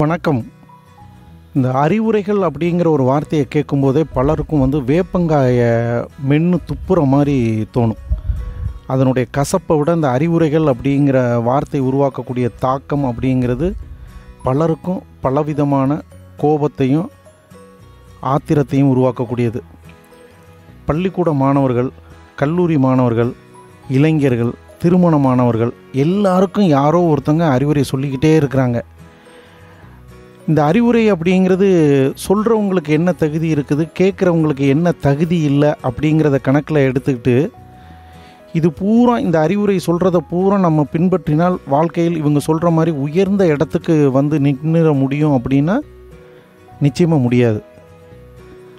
வணக்கம். இந்த அறிவுரைகள் அப்படிங்கிற ஒரு வார்த்தையை கேட்கும்போதே பலருக்கும் வந்து வேப்பங்காய மென்று துப்புற மாதிரி தோணும். அதனுடைய கசப்பை விட இந்த அறிவுரைகள் அப்படிங்கிற வார்த்தை உருவாக்கக்கூடிய தாக்கம் அப்படிங்கிறது பலருக்கும் பலவிதமான கோபத்தையும் ஆத்திரத்தையும் உருவாக்கக்கூடியது. பள்ளிக்கூட மாணவர்கள் கல்லூரி மாணவர்கள் இளைஞர்கள் திருமணமானவர்கள் எல்லாருக்கும் யாரோ ஒருத்தங்க அறிவுரை சொல்லிக்கிட்டே இருக்கிறாங்க. இந்த அறிவுரை அப்படிங்கிறது சொல்கிறவங்களுக்கு என்ன தகுதி இருக்குது கேட்குறவங்களுக்கு என்ன தகுதி இல்லை அப்படிங்கிறத கணக்கில் எடுத்துக்கிட்டு இது பூரா இந்த அறிவுரை சொல்கிறத பூரா நம்ம பின்பற்றினால் வாழ்க்கையில் இவங்க சொல்கிற மாதிரி உயர்ந்த இடத்துக்கு வந்து நின்றுட முடியும் அப்படின்னா நிச்சயமாக முடியாது.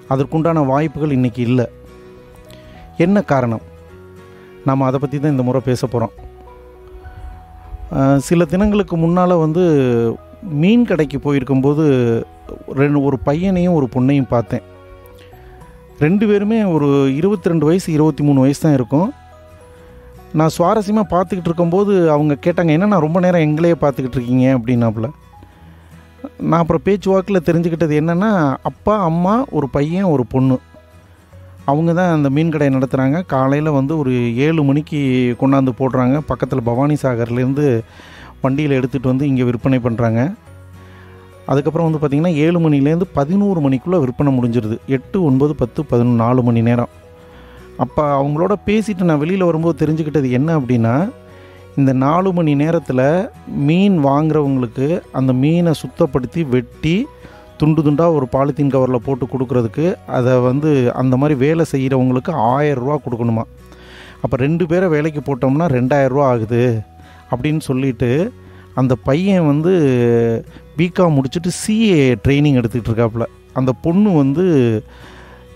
அதற்குண்டான வாய்ப்புகள் இன்றைக்கி இல்லை. என்ன காரணம்? நாம் அதை பற்றி தான் இந்த முறை பேச போகிறோம் சில தினங்களுக்கு முன்னால் வந்து மீன் கடைக்கு போயிருக்கும்போது ரெண்டு ஒரு பையனையும் ஒரு பொண்ணையும் பார்த்தேன். ரெண்டு பேருமே ஒரு இருபத்தி ரெண்டு வயசு இருபத்தி மூணு வயசு தான் இருக்கும். நான் சுவாரஸ்யமாக பார்த்துக்கிட்டு இருக்கும்போது அவங்க கேட்டாங்க என்ன நான் ரொம்ப நேரம் எங்களையே பார்த்துக்கிட்டு இருக்கீங்க? அப்படின்னாப்புல. நான் அப்புறம் பேச்சு வாக்கில் தெரிஞ்சுக்கிட்டது என்னென்னா அப்பா அம்மா ஒரு பையன் ஒரு பொண்ணு. அவங்க தான் அந்த மீன் கடையை நடத்துகிறாங்க காலையில் வந்து ஒரு ஏழு மணிக்கு கொண்டாந்து போடுறாங்க. பக்கத்தில் பவானி சாகர்லேருந்து வண்டியில் எடுத்துகிட்டு வந்து இங்கே விற்பனை பண்ணுறாங்க அதுக்கப்புறம் வந்து பார்த்திங்கன்னா ஏழு மணிலேருந்து பதினோரு மணிக்குள்ளே விற்பனை முடிஞ்சிருது. எட்டு ஒன்பது பத்து பதினொன்று நாலு மணி நேரம். அப்போ அவங்களோட பேசிட்டு நான் வெளியில் வரும்போது தெரிஞ்சுக்கிட்டது என்ன அப்படின்னா இந்த நாலு மணி நேரத்தில் மீன் வாங்குறவங்களுக்கு அந்த மீனை சுத்தப்படுத்தி வெட்டி துண்டு துண்டாக ஒரு பாலித்தீன் கவரில் போட்டு கொடுக்குறதுக்கு அதை வந்து அந்த மாதிரி வேலை செய்கிறவங்களுக்கு ஆயரூவா கொடுக்கணுமா? அப்போ ரெண்டு பேரை வேலைக்கு போட்டோம்னா ரெண்டாயிரரூவா ஆகுது. அப்படின்னு சொல்லிட்டு அந்த பையன் வந்து பிகாம் முடிச்சுட்டு சிஏ ட்ரைனிங் எடுத்துக்கிட்டு இருக்காப்புல அந்த பொண்ணு வந்து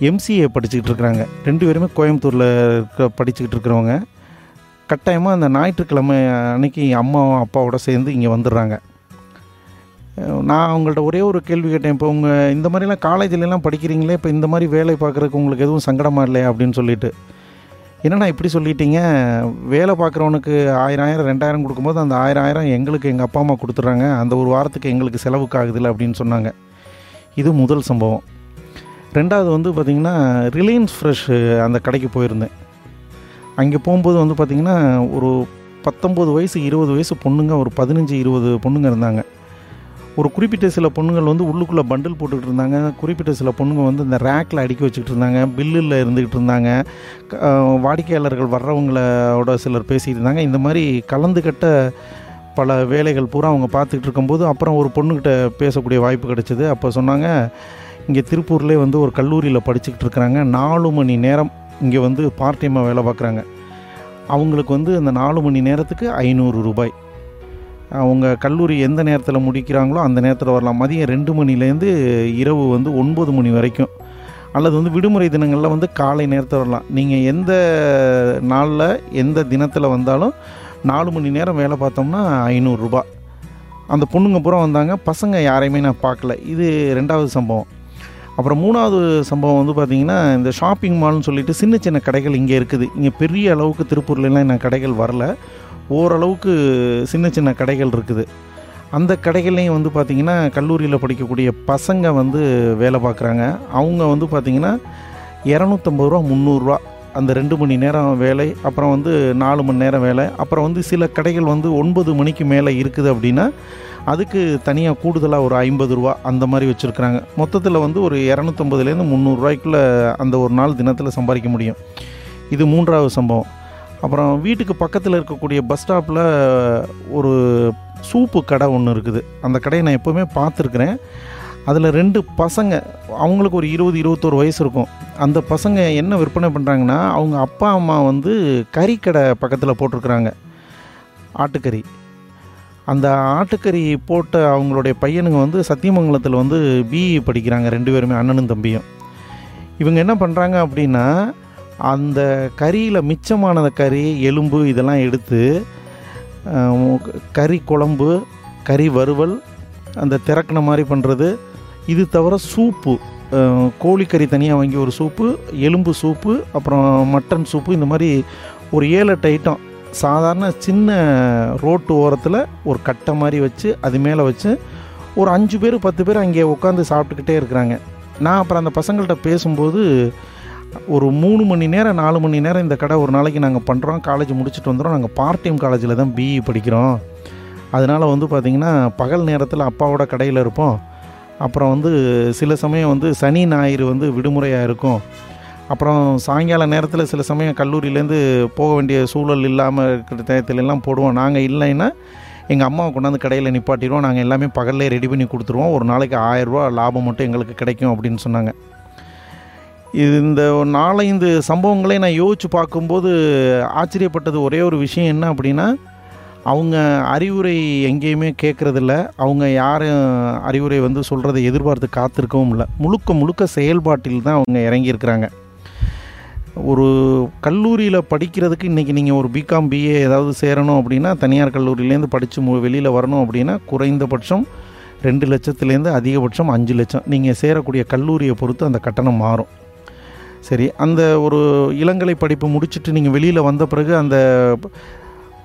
எம்சிஏ படிச்சுக்கிட்டு இருக்கிறாங்க ரெண்டு பேருமே கோயம்புத்தூரில் இருக்க படிச்சுக்கிட்டு இருக்கிறவங்க கட்டாயமாக அந்த ஞாயிற்றுக்கிழமை அன்னைக்கு அம்மாவும் அப்பாவோட சேர்ந்து இங்கே வந்துடுறாங்க. நான் அவங்கள்ட்ட ஒரே ஒரு கேள்வி கேட்டேன். இப்போ உங்கள் இந்த மாதிரிலாம் காலேஜிலலாம் படிக்கிறீங்களே? இப்போ இந்த மாதிரி வேலை பார்க்குறதுக்கு உங்களுக்கு எதுவும் சங்கடமாக இல்லையா? அப்படின்னு சொல்லிட்டு. என்னண்ணா இப்படி சொல்லிட்டீங்க? வேலை பார்க்குறவனுக்கு ஆயிரம் ஆயிரம் ரெண்டாயிரம் கொடுக்கும்போது அந்த ஆயிரம் ஆயிரம் எங்களுக்கு எங்கள் அப்பா அம்மா கொடுத்துட்றாங்க. அந்த ஒரு வாரத்துக்கு எங்களுக்கு செலவுக்கு ஆகுதில்ல அப்படின்னு சொன்னாங்க. இது முதல் சம்பவம். ரெண்டாவது வந்து பார்த்திங்கன்னா ரிலையன்ஸ் ஃப்ரெஷ் அந்த கடைக்கு போயிருந்தேன். அங்கே போகும்போது வந்து பார்த்திங்கன்னா ஒரு பத்தொம்போது வயசு இருபது வயசு பொண்ணுங்க ஒரு பதினஞ்சு இருபது பொண்ணுங்க இருந்தாங்க. ஒரு குறிப்பிட்ட சில பொண்ணுங்கள் வந்து உள்ளுக்குள்ளே பண்டில் போட்டுக்கிட்டு இருந்தாங்க. குறிப்பிட்ட சில பொண்ணுங்க வந்து இந்த ரேக்கில் அடுக்கி வச்சுக்கிட்டு இருந்தாங்க. பில்லில் இருந்துக்கிட்டு இருந்தாங்க. வாடிக்கையாளர்கள் வர்றவங்களோட சிலர் பேசிகிட்டு இருந்தாங்க. இந்த மாதிரி கலந்து கட்ட பல வேலைகள் பூரா அவங்க பார்த்துக்கிட்டு இருக்கும்போது அப்புறம் ஒரு பொண்ணுக்கிட்ட பேசக்கூடிய வாய்ப்பு கிடைச்சிது. அப்போ சொன்னாங்க இங்கே திருப்பூர்லேயே வந்து ஒரு கல்லூரியில் படிச்சுக்கிட்டு இருக்கிறாங்க. நாலு மணி நேரம் இங்கே வந்து பார்ட் டைமாக வேலை பார்க்குறாங்க. அவங்களுக்கு வந்து அந்த நாலு மணி நேரத்துக்கு ஐநூறு ரூபாய். அவங்க கல்லூரி எந்த நேரத்தில் முடிக்கிறாங்களோ அந்த நேரத்தில் வரலாம். மதியம் ரெண்டு மணிலேருந்து இரவு வந்து ஒன்பது மணி வரைக்கும். அல்லது வந்து விடுமுறை தினங்களில் வந்து காலை நேரத்தில் வரலாம். நீங்கள் எந்த நாளில் எந்த தினத்தில் வந்தாலும் நாலு மணி நேரம் வேலை பார்த்தோம்னா ஐநூறுரூபா அந்த பொண்ணுங்க பூரா வந்தாங்க. பசங்க யாரையுமே நான் பார்க்கல. இது ரெண்டாவது சம்பவம். அப்புறம் மூணாவது சம்பவம் வந்து பார்த்திங்கன்னா இந்த ஷாப்பிங் மால்னு சொல்லிட்டு சின்ன சின்ன கடைகள் இங்கே இருக்குது. இங்கே பெரிய அளவுக்கு திருப்பூர்லலாம் நான் கடைகள் வரல. ஓரளவுக்கு சின்ன சின்ன கடைகள் இருக்குது. அந்த கடைகள்லையும் வந்து பார்த்திங்கன்னா கல்லூரியில் படிக்கக்கூடிய பசங்க வந்து வேலை பார்க்குறாங்க அவங்க வந்து பார்த்திங்கன்னா இரநூத்தம்பது ரூபா முந்நூறுரூவா அந்த ரெண்டு மணி நேரம் வேலை அப்புறம் வந்து நாலு மணி நேரம் வேலை அப்புறம் வந்து சில கடைகள் வந்து ஒன்பது மணிக்கு மேலே இருக்குது அப்படின்னா அதுக்கு தனியாக கூடுதலாக ஒரு ஐம்பது ரூபா அந்த மாதிரி வச்சுருக்குறாங்க. மொத்தத்தில் வந்து ஒரு இரநூத்தம்பதுலேருந்து முந்நூறுரூவாய்க்குள்ளே அந்த ஒரு நாள் தினத்தில் சம்பாதிக்க முடியும். இது மூன்றாவது சம்பவம். அப்புறம் வீட்டுக்கு பக்கத்தில் இருக்கக்கூடிய பஸ் ஸ்டாப்பில் ஒரு சூப்பு கடை ஒன்று இருக்குது. அந்த கடையை நான் எப்போவுமே பார்த்துருக்குறேன். அதில் ரெண்டு பசங்க அவங்களுக்கு ஒரு இருபது இருபத்தோரு வயசு இருக்கும். அந்த பசங்க என்ன விற்பனை பண்ணுறாங்கன்னா அவங்க அப்பா அம்மா வந்து கறிக்கடை பக்கத்தில் போட்டிருக்குறாங்க. ஆட்டுக்கறி. அந்த ஆட்டுக்கறி போட்ட அவங்களுடைய பையனுங்க வந்து சத்தியமங்கலத்தில் வந்து பிஇ படிக்கிறாங்க ரெண்டு பேருமே அண்ணனும் தம்பியும். இவங்க என்ன பண்ணுறாங்க அப்படின்னா அந்த கறியில் மிச்சமானத கறி எலும்பு இதெல்லாம் எடுத்து கறி குழம்பு கறி வறுவல் அந்த திறக்கின மாதிரி பண்ணுறது இது தவிர சூப்பு கோழிக்கறி தனியாக வாங்கி ஒரு சூப்பு எலும்பு சூப்பு அப்புறம் மட்டன் சூப்பு இந்த மாதிரி ஒரு ஏழு எட்டு ஐட்டம் சாதாரண சின்ன ரோட்டு ஓரத்தில் ஒரு கட்டை மாதிரி வச்சு அது மேலே வச்சு ஒரு அஞ்சு பேர் பத்து பேர் அங்கே உட்காந்து சாப்பிட்டுக்கிட்டே இருக்கிறாங்க. நான் அப்புறம் அந்த பசங்கள்கிட்ட பேசும்போது ஒரு மூணு மணி நேரம் நாலு மணி நேரம் இந்த கடை ஒரு நாளைக்கு நாங்கள் பண்ணுறோம் காலேஜ் முடிச்சுட்டு வந்துடும் நாங்கள் பார்ட் டைம் காலேஜில் தான் பிஇ படிக்கிறோம். அதனால் வந்து பார்த்திங்கன்னா பகல் நேரத்தில் அப்பாவோட கடையில் இருப்போம். அப்புறம் வந்து சில சமயம் வந்து சனி ஞாயிறு வந்து விடுமுறையாக இருக்கும். அப்புறம் சாயங்கால நேரத்தில் சில சமயம் கல்லூரியிலேருந்து போக வேண்டிய சூழல் இல்லாமல் இருக்கிற டயத்துலலாம் போடுவோம். நாங்கள் இல்லைன்னா எங்கள் அம்மாவை கொண்டாந்து கடையில் நிப்பாட்டிடுவோம். நாங்கள் எல்லாமே பகல்லே ரெடி பண்ணி கொடுத்துருவோம். ஒரு நாளைக்கு ஆயரூவா லாபம் மட்டும் எங்களுக்கு கிடைக்கும் அப்படின்னு சொன்னாங்க. இந்த நாலஞ்சு சம்பவங்களை நான் யோசித்து பார்க்கும்போது ஆச்சரியப்பட்டது ஒரே ஒரு விஷயம் என்ன அப்படின்னா அவங்க அறிவுரை எங்கேயுமே கேட்குறதில்ல. அவங்க யாரும் அறிவுரை வந்து சொல்கிறத எதிர்பார்த்து காத்திருக்கவும் இல்லை. முழுக்க முழுக்க செயல்பாட்டில் தான் அவங்க இறங்கியிருக்கிறாங்க. ஒரு கல்லூரியில் படிக்கிறதுக்கு இன்றைக்கி நீங்கள் ஒரு பிகாம் பிஏ ஏதாவது சேரணும் அப்படின்னா தனியார் கல்லூரியிலேருந்து படித்து மு வெளியில் வரணும் அப்படின்னா குறைந்தபட்சம் ரெண்டு லட்சத்துலேருந்து அதிகபட்சம் அஞ்சு லட்சம். நீங்கள் சேரக்கூடிய கல்லூரியை பொறுத்து அந்த கட்டணம் மாறும். சரி அந்த ஒரு இளங்கலை படிப்பு முடிச்சுட்டு நீங்கள் வெளியில் வந்த பிறகு அந்த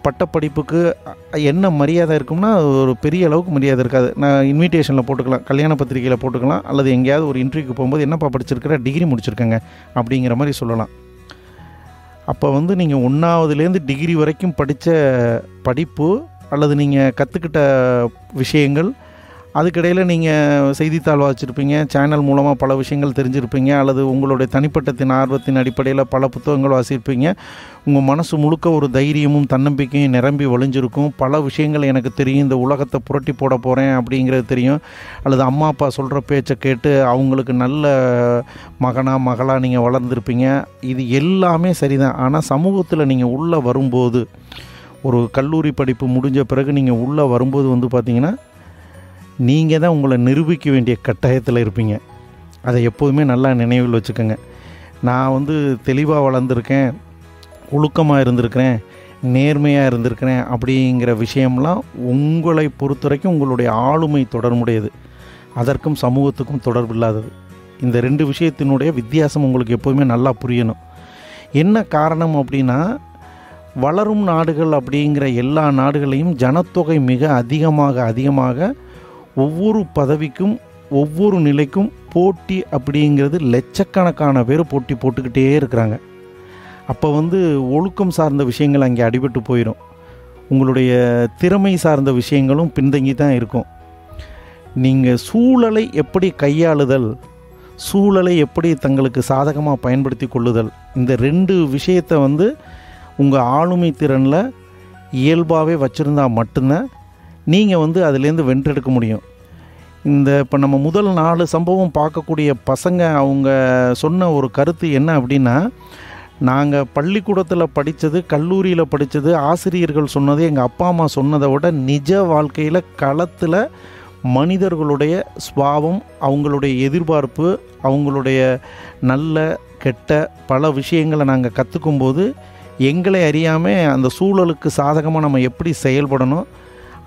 பட்டப்படிப்புக்கு என்ன மரியாதை இருக்கும்னா ஒரு பெரிய அளவுக்கு மரியாதை இருக்காது. நான் இன்விடேஷனில் போட்டுக்கலாம் கல்யாண பத்திரிக்கையில் போட்டுக்கலாம் அல்லது எங்கேயாவது ஒரு இன்டர்வியூக்கு போகும்போது என்னப்பா படிச்சிருக்கிற டிகிரி முடிச்சிருக்கேங்க அப்படிங்கிற மாதிரி சொல்லலாம். அப்போ வந்து நீங்கள் ஒன்றாவதுலேருந்து டிகிரி வரைக்கும் படித்த படிப்பு அல்லது நீங்கள் கற்றுக்கிட்ட விஷயங்கள் அதுக்கிடையில் நீங்கள் செய்தித்தாள் வாசிச்சிருப்பீங்க சேனல் மூலமாக பல விஷயங்கள் தெரிஞ்சிருப்பீங்க அல்லது உங்களுடைய தனிப்பட்டத்தின் ஆர்வத்தின் அடிப்படையில் பல புத்தகங்கள் வாசியிருப்பீங்க உங்கள் மனசு முழுக்க ஒரு தைரியமும் தன்னம்பிக்கையும் நிரம்பி வழிஞ்சிருக்கும் பல விஷயங்கள் எனக்கு தெரியும் இந்த உலகத்தை புரட்டி போட போகிறேன் அப்படிங்கிறது தெரியும். அல்லது அம்மா அப்பா சொல்கிற பேச்சை கேட்டு அவங்களுக்கு நல்ல மகனாக மகளாக நீங்கள் வளர்ந்துருப்பீங்க. இது எல்லாமே சரிதான். ஆனால் சமூகத்தில் நீங்கள் உள்ளே வரும்போது ஒரு கல்லூரி படிப்பு முடிஞ்ச பிறகு நீங்கள் உள்ளே வரும்போது வந்து பார்த்தீங்கன்னா நீங்கள் தான் உங்களை நிரூபிக்க வேண்டிய கட்டாயத்தில் இருப்பீங்க. அதை எப்போதுமே நல்லா நினைவில் வச்சுக்கோங்க. நான் வந்து தெளிவாக வளர்ந்துருக்கேன் ஒழுக்கமாக இருந்திருக்கிறேன் நேர்மையாக இருந்திருக்கிறேன் அப்படிங்கிற விஷயம்லாம் உங்களை பொறுத்த வரைக்கும் உங்களுடைய ஆளுமை தொடர்புடையது. அதற்கும் சமூகத்துக்கும் தொடர்பு இல்லாதது. இந்த ரெண்டு விஷயத்தினுடைய வித்தியாசம் உங்களுக்கு எப்போதுமே நல்லா புரியணும். என்ன காரணம் அப்படின்னா வளரும் நாடுகள் அப்படிங்கிற எல்லா நாடுகளையும் ஜனத்தொகை மிக அதிகமாக அதிகமாக ஒவ்வொரு பதவிக்கும் ஒவ்வொரு நிலைக்கும் போட்டி அப்படிங்கிறது லட்சக்கணக்கான பேர் போட்டி போட்டுக்கிட்டே இருக்கிறாங்க. அப்போ வந்து ஒழுக்கம் சார்ந்த விஷயங்கள் அங்கே அடிபட்டு போயிடும். உங்களுடைய திறமை சார்ந்த விஷயங்களும் பின்தங்கி தான் இருக்கும். நீங்கள் சூழலை எப்படி கையாளுதல் சூழலை எப்படி தங்களுக்கு சாதகமாக பயன்படுத்தி கொள்ளுதல் இந்த ரெண்டு விஷயத்தை வந்து உங்கள் ஆளுமை திறனில் இயல்பாகவே வச்சுருந்தா மட்டும்தான் நீங்கள் வந்து அதுலேருந்து வென்றெடுக்க முடியும். இந்த இப்போ நம்ம முதல் நாலு சம்பவம் பார்க்கக்கூடிய பசங்க அவங்க சொன்ன ஒரு கருத்து என்ன அப்படின்னா நாங்கள் பள்ளிக்கூடத்தில் படித்தது கல்லூரியில் படித்தது ஆசிரியர்கள் சொன்னது எங்கள் அப்பா அம்மா சொன்னதை விட நிஜ வாழ்க்கையில் களத்தில் மனிதர்களுடைய சுபாவம் அவங்களுடைய எதிர்பார்ப்பு அவங்களுடைய நல்ல கெட்ட பல விஷயங்களை நாங்கள் கற்றுக்கும்போது எங்களை அறியாமல் அந்த சூழலுக்கு சாதகமாக நம்ம எப்படி செயல்படணும்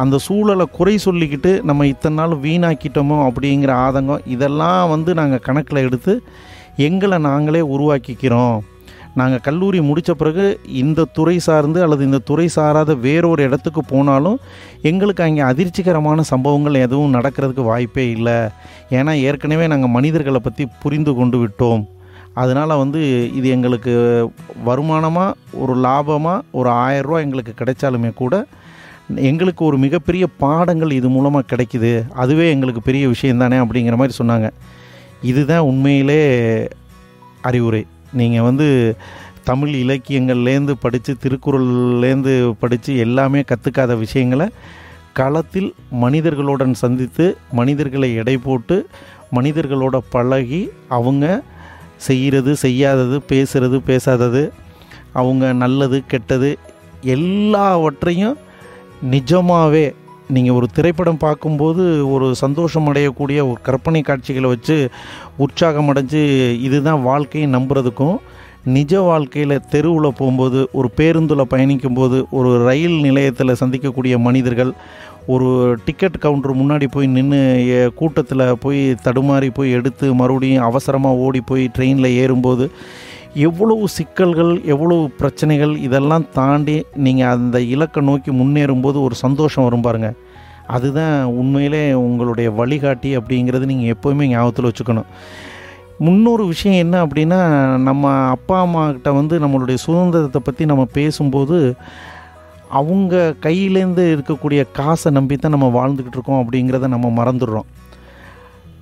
அந்த சூழலை குறை சொல்லிக்கிட்டு நம்ம இத்தனை நாள் வீணாக்கிட்டோமோ அப்படிங்கிற ஆதங்கம் இதெல்லாம் வந்து நாங்கள் கணக்கில் எடுத்து எங்களை நாங்களே உருவாக்கிக்கிறோம். நாங்கள் கல்லூரி முடித்த பிறகு இந்த துறை சார்ந்து அல்லது இந்த துறை சாராத வேறொரு இடத்துக்கு போனாலும் எங்களுக்கு அங்கே அதிர்ச்சிகரமான சம்பவங்கள் எதுவும் நடக்கிறதுக்கு வாய்ப்பே இல்லை. ஏன்னா ஏற்கனவே நாங்கள் மனிதர்களை பற்றி புரிந்து கொண்டு விட்டோம். அதனால் வந்து இது எங்களுக்கு வருமானமாக ஒரு லாபமாக ஒரு ஆயரூவா எங்களுக்கு கிடைச்சாலுமே கூட எங்களுக்கு ஒரு மிகப்பெரிய பாடங்கள் இது மூலமாக கிடைக்குது. அதுவே எங்களுக்கு பெரிய விஷயம் தானே அப்படிங்கிற மாதிரி சொன்னாங்க. இதுதான் உண்மையிலே அறிவுரை. நீங்கள் வந்து தமிழ் இலக்கியங்கள்லேருந்து படித்து திருக்குறள்லேருந்து படித்து எல்லாமே கற்றுக்காத விஷயங்களை களத்தில் மனிதர்களுடன் சந்தித்து மனிதர்களை எடை போட்டு மனிதர்களோட பழகி அவங்க செய்கிறது செய்யாதது பேசுகிறது பேசாதது அவங்க நல்லது கெட்டது எல்லாவற்றையும் நிஜமாகவே நீங்கள் ஒரு திரைப்படம் பார்க்கும்போது ஒரு சந்தோஷம் அடையக்கூடிய ஒரு கற்பனை காட்சிகளை வச்சு உற்சாகம் அடைஞ்சு இதுதான் வாழ்க்கையை நம்புறதுக்கும் நிஜ வாழ்க்கையில் தெருவில் போகும்போது ஒரு பேருந்தில் பயணிக்கும்போது ஒரு ரயில் நிலையத்தில் சந்திக்கக்கூடிய மனிதர்கள் ஒரு டிக்கெட் கவுண்டர் முன்னாடி போய் நின்று கூட்டத்தில் போய் தடுமாறி போய் எடுத்து மறுபடியும் அவசரமாக ஓடி போய் ட்ரெயினில் ஏறும்போது எவ்வளவு சிக்கல்கள் எவ்வளவு பிரச்சனைகள் இதெல்லாம் தாண்டி நீங்கள் அந்த இலக்கை நோக்கி முன்னேறும்போது ஒரு சந்தோஷம் வரும் பாருங்க. அதுதான் உண்மையிலே உங்களுடைய வழிகாட்டி அப்படிங்கிறது நீங்கள் எப்போவுமே ஞாபகத்தில் வச்சுக்கணும். முன்னொரு விஷயம் என்ன அப்படின்னா நம்ம அப்பா அம்மாக்கிட்ட வந்து நம்மளுடைய சுதந்திரத்தை பற்றி நம்ம பேசும்போது அவங்க கையிலேருந்து இருக்கக்கூடிய காசை நம்பி தான் நம்ம வாழ்ந்துக்கிட்டு இருக்கோம் அப்படிங்கிறத நம்ம மறந்துடுறோம்.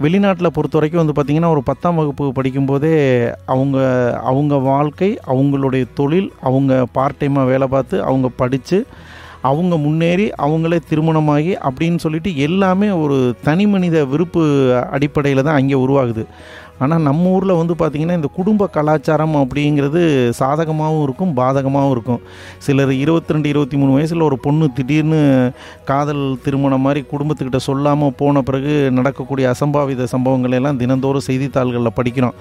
வெளிநாட்டில் பொறுத்த வரைக்கும் வந்து பார்த்திங்கன்னா ஒரு பத்தாம் வகுப்பு படிக்கும்போதே அவங்க அவங்க வாழ்க்கை அவங்களுடைய தொழில் அவங்க பார்ட் டைமாக வேலை பார்த்து அவங்க படித்து அவங்க முன்னேறி அவங்களே திருமணமாகி அப்படின்னு சொல்லிட்டு எல்லாமே ஒரு தனி மனித விருப்பு அடிப்படையில் தான் அங்கே உருவாகுது. ஆனால் நம்ம ஊரில் வந்து பார்த்திங்கன்னா இந்த குடும்ப கலாச்சாரம் அப்படிங்கிறது சாதகமாகவும் இருக்கும் பாதகமாகவும் இருக்கும். சிலர் இருபத்தி ரெண்டு இருபத்தி மூணு வயசில் ஒரு பொண்ணு திடீர்னு காதல் திருமணம் மாதிரி குடும்பத்துக்கிட்ட சொல்லாமல் போன பிறகு நடக்கக்கூடிய அசம்பாவித சம்பவங்கள் எல்லாம் தினந்தோறும் செய்தித்தாள்களில் படிக்கிறோம்.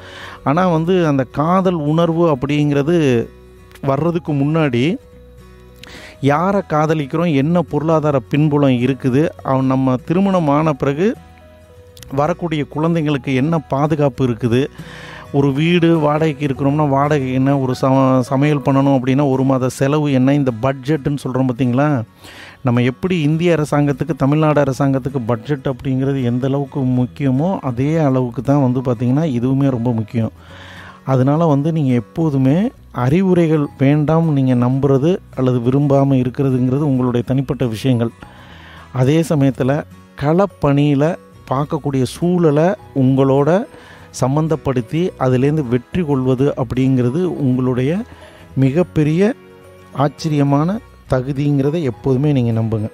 ஆனால் வந்து அந்த காதல் உணர்வு அப்படிங்கிறது வர்றதுக்கு முன்னாடி யாரை காதலிக்கிறோம் என்ன பொருளாதார பின்புலம் இருக்குது அவன் நம்ம திருமணம் ஆன பிறகு வரக்கூடிய குழந்தைங்களுக்கு என்ன பாதுகாப்பு இருக்குது? ஒரு வீடு வாடகைக்கு இருக்கிறோம்னா வாடகை என்ன? ஒரு ச சமையல் பண்ணணும் அப்படின்னா ஒரு மாத செலவு என்ன? இந்த பட்ஜெட்டுன்னு சொல்கிறோம் பார்த்தீங்களா? நம்ம எப்படி இந்திய அரசாங்கத்துக்கு தமிழ்நாடு அரசாங்கத்துக்கு பட்ஜெட் அப்படிங்கிறது எந்த அளவுக்கு முக்கியமோ அதே அளவுக்கு தான் வந்து பார்த்திங்கன்னா இதுவுமே ரொம்ப முக்கியம். அதனால் வந்து நீங்கள் எப்போதுமே அறிவுரைகள் வேண்டாம் நீங்கள் நம்புறது அல்லது விரும்பாமல் இருக்கிறதுங்கிறது உங்களுடைய தனிப்பட்ட விஷயங்கள். அதே சமயத்தில் களப்பணியில் பார்க்கக்கூடிய சூழலை உங்களோட சம்மந்தப்படுத்தி அதுலேருந்து வெற்றி கொள்வது அப்படிங்கிறது உங்களுடைய மிகப்பெரிய ஆச்சரியமான தகுதிங்கிறத எப்போதுமே நீங்கள் நம்புங்க.